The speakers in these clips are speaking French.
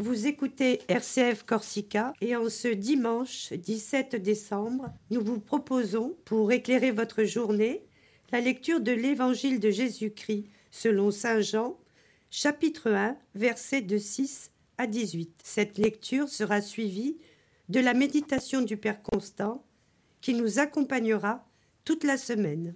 Vous écoutez RCF Corsica et en ce dimanche 17 décembre, nous vous proposons, pour éclairer votre journée, la lecture de l'Évangile de Jésus-Christ selon Saint Jean, chapitre 1, versets de 6 à 18. Cette lecture sera suivie de la méditation du Père Constant qui nous accompagnera toute la semaine.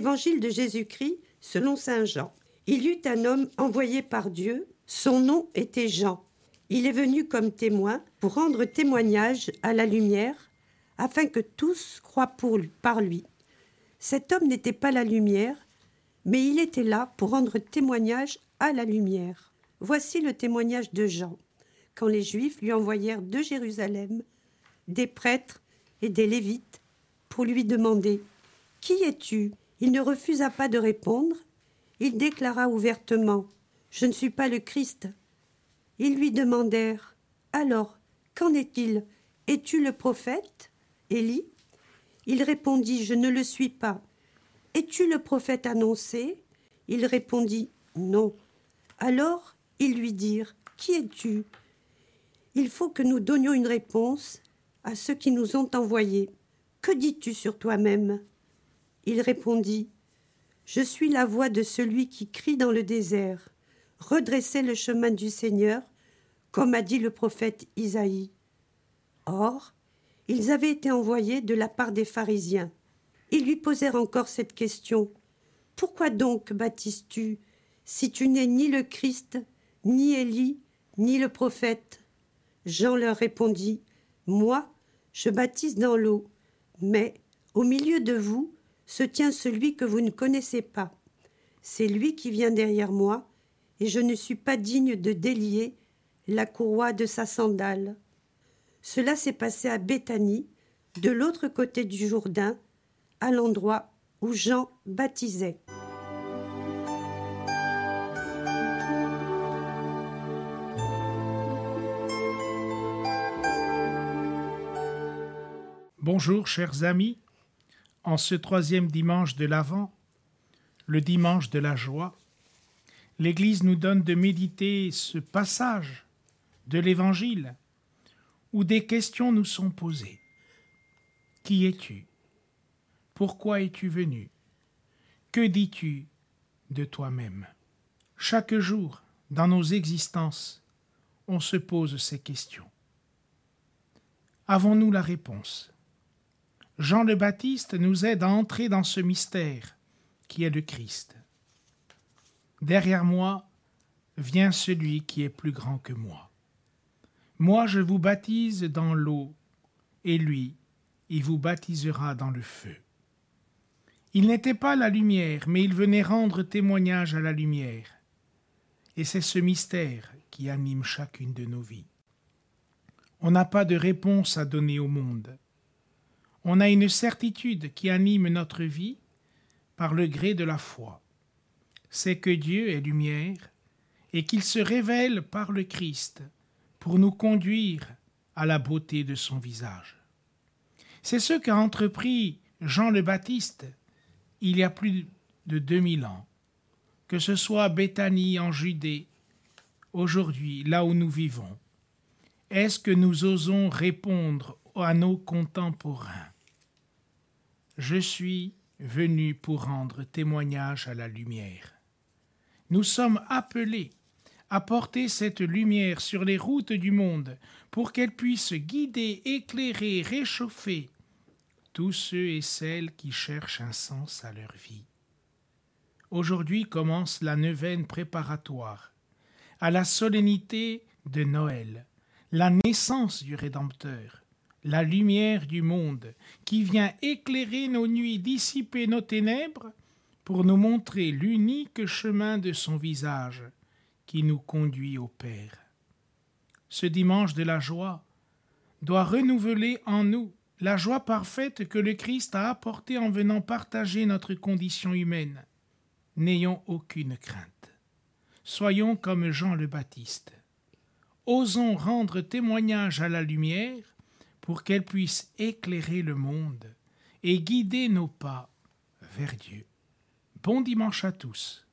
Évangile de Jésus-Christ selon Saint Jean. Il y eut un homme envoyé par Dieu, son nom était Jean. Il est venu comme témoin pour rendre témoignage à la lumière, afin que tous croient par lui. Cet homme n'était pas la lumière, mais il était là pour rendre témoignage à la lumière. Voici le témoignage de Jean, quand les Juifs lui envoyèrent de Jérusalem des prêtres et des Lévites pour lui demander Qui es-tu? Il ne refusa pas de répondre. Il déclara ouvertement Je ne suis pas le Christ. Ils lui demandèrent Alors, qu'en est-il? Es-tu le prophète? Élie Il répondit Je ne le suis pas. Es-tu le prophète annoncé? Il répondit Non. Alors ils lui dirent Qui es-tu? Il faut que nous donnions une réponse à ceux qui nous ont envoyés. Que dis-tu sur toi-même? Il répondit Je suis la voix de celui qui crie dans le désert. Redressez le chemin du Seigneur, comme a dit le prophète Isaïe. Or, ils avaient été envoyés de la part des pharisiens. Ils lui posèrent encore cette question. Pourquoi donc baptises-tu, si tu n'es ni le Christ, ni Élie, ni le prophète? Jean leur répondit. Moi, je baptise dans l'eau, mais au milieu de vous se tient celui que vous ne connaissez pas. C'est lui qui vient derrière moi, et je ne suis pas digne de délier la courroie de sa sandale. Cela s'est passé à Béthanie, de l'autre côté du Jourdain, à l'endroit où Jean baptisait. Bonjour chers amis, en ce troisième dimanche de l'Avent, le dimanche de la joie, l'Église nous donne de méditer ce passage de l'Évangile où des questions nous sont posées. Qui es-tu? Pourquoi es-tu venu? Que dis-tu de toi-même? Chaque jour, dans nos existences, on se pose ces questions. Avons-nous la réponse? Jean le Baptiste nous aide à entrer dans ce mystère qui est le Christ. Derrière moi vient celui qui est plus grand que moi. Moi je vous baptise dans l'eau, et lui, il vous baptisera dans le feu. Il n'était pas la lumière, mais il venait rendre témoignage à la lumière. Et c'est ce mystère qui anime chacune de nos vies. On n'a pas de réponse à donner au monde on a une certitude qui anime notre vie par le gré de la foi. C'est que Dieu est lumière et qu'il se révèle par le Christ pour nous conduire à la beauté de son visage. C'est ce qu'a entrepris Jean le Baptiste il y a plus de deux mille ans, que ce soit Béthanie en Judée, aujourd'hui là où nous vivons. Est-ce que nous osons répondre à nos contemporains? Je suis venu pour rendre témoignage à la lumière. Nous sommes appelés à porter cette lumière sur les routes du monde pour qu'elle puisse guider, éclairer, réchauffer tous ceux et celles qui cherchent un sens à leur vie. Aujourd'hui commence la neuvaine préparatoire à la solennité de Noël, la naissance du Rédempteur la lumière du monde, qui vient éclairer nos nuits, dissiper nos ténèbres, pour nous montrer l'unique chemin de son visage, qui nous conduit au Père. Ce dimanche de la joie doit renouveler en nous la joie parfaite que le Christ a apportée en venant partager notre condition humaine. N'ayons aucune crainte. Soyons comme Jean le Baptiste. Osons rendre témoignage à la lumière pour qu'elle puisse éclairer le monde et guider nos pas vers Dieu. Bon dimanche à tous.